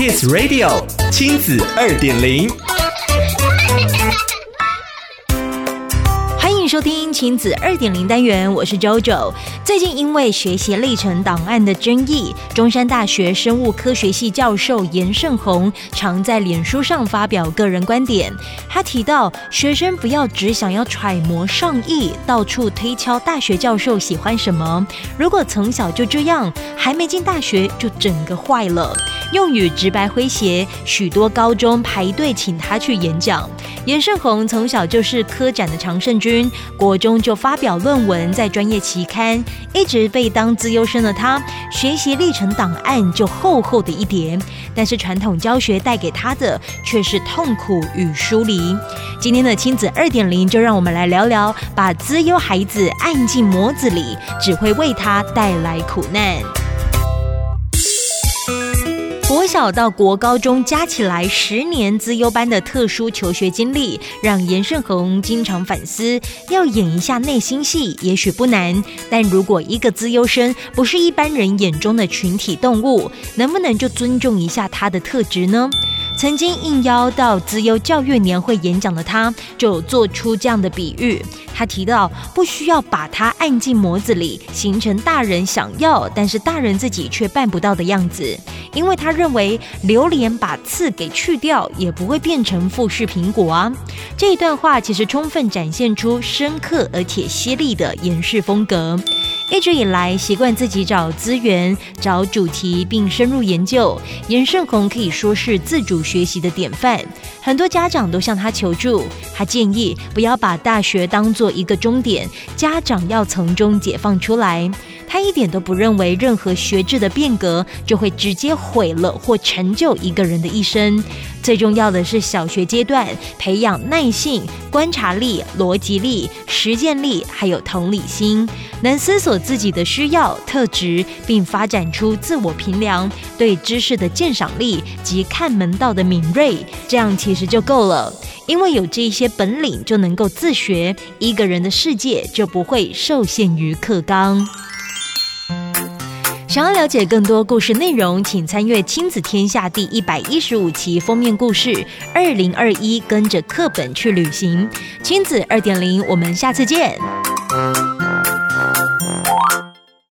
Kids Radio 亲子二点零。收听亲子二点零单元，我是 JoJo。最近因为学习历程档案的争议，中山大学生物科学系教授严胜宏常在脸书上发表个人观点。他提到，学生不要只想要揣摩上意，到处推敲大学教授喜欢什么。如果从小就这样，还没进大学就整个坏了。用语直白诙谐，许多高中排队请他去演讲。颜胜鸿从小就是科展的常胜军。国中就发表论文，在专业期刊，一直被当资优生的他，学习历程档案就厚厚的一叠。但是传统教学带给他的却是痛苦与疏离。今天的亲子二点零，就让我们来聊聊，把资优孩子按进模子里，只会为他带来苦难。小到国高中加起来十年资优班的特殊求学经历，让严胜宏经常反思：要演一下内心戏，也许不难；但如果一个资优生不是一般人眼中的群体动物，能不能就尊重一下他的特质呢？曾经应邀到资优教育年会演讲的他，就做出这样的比喻。他提到，不需要把它按进模子里，形成大人想要，但是大人自己却办不到的样子。因为他认为，榴莲把刺给去掉，也不会变成富士苹果啊。这一段话其实充分展现出深刻而且犀利的颜氏风格。一直以来，习惯自己找资源、找主题并深入研究，严胜鸿可以说是自主学习的典范。很多家长都向他求助，他建议不要把大学当做一个终点，家长要从中解放出来。他一点都不认为任何学制的变革就会直接毁了或成就一个人的一生。最重要的是小学阶段培养耐性、观察力、逻辑力、实践力，还有同理心，能思索自己的需要特质，并发展出自我评量、对知识的鉴赏力及看门道的敏锐，这样其实就够了。因为有这些本领，就能够自学，一个人的世界就不会受限于课纲。想要了解更多故事内容，请参阅《亲子天下》第一百一十五期封面故事。二零二一，跟着课本去旅行，亲子二点零，我们下次见。